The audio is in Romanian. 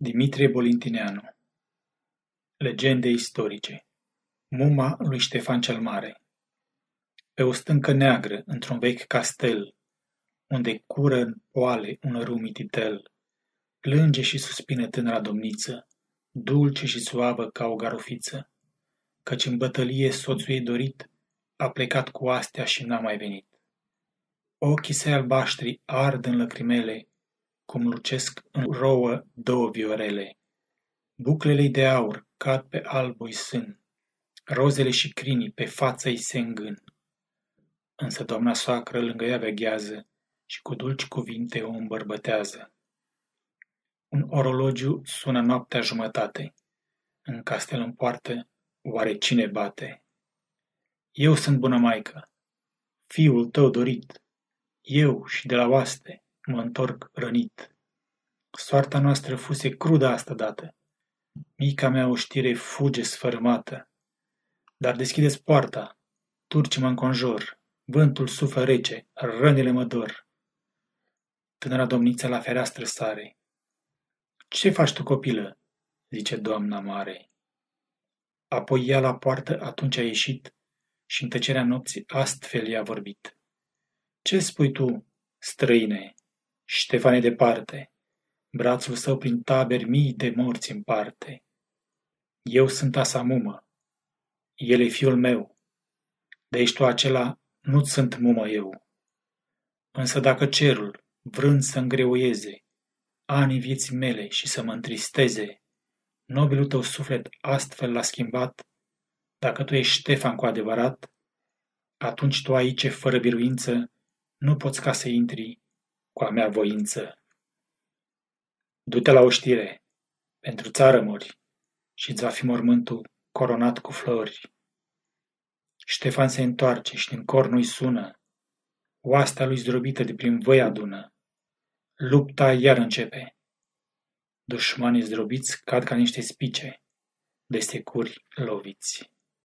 Dimitrie Bolintineanu Legende istorice Muma lui Ștefan cel Mare Pe o stâncă neagră, într-un vechi castel, unde cură în poale un râu mititel, plânge și suspină tânăra domniță, dulce și suavă ca o garofiță, căci în bătălie soțul ei dorit a plecat cu astea și n-a mai venit. Ochii săi albaștri ard în lăcrimele, cum lucesc în rouă două viorele. Buclele de aur cad pe albui sân, rozele și crinii pe față-i se îngân. Însă doamna soacră lângă ea veghează și cu dulci cuvinte o îmbărbătează. Un orologiu sună noaptea jumătate. În castel în poartă, oare cine bate? Eu sunt bună maică, fiul tău dorit, eu și de la oaste, mă întorc rănit. Soarta noastră fuse crudă asta dată. Mica mea oștire fuge sfărâmată. Dar deschideți poarta, turci mă înconjur, vântul suflă rece, rănile mă dor. Tânăra domniță la fereastră sare. Ce faci tu, copilă?" zice doamna mare. Apoi ea la poartă atunci a ieșit și în tăcerea nopții astfel i-a vorbit. Ce spui tu, străine?" Ștefan departe, brațul său prin taberi mii de morți împarte. Eu sunt asamumă, el e fiul meu, de ești tu acela, nu-ți sunt mumă eu. Însă dacă cerul, vrând să îngreuieze anii vieții mele și să mă întristeze, nobilul tău suflet astfel l-a schimbat, dacă tu ești Ștefan cu adevărat, atunci tu aici, fără biruință, nu poți ca să intri cu a mea voință. Du-te la oștire, pentru țară mori, și îți va fi mormântul coronat cu flori. Ștefan se întoarce și din cornul sună, oastea lui zdrobită de prin voi adună. Lupta iar începe. Dușmanii zdrobiți cad ca niște spice, de securi loviți.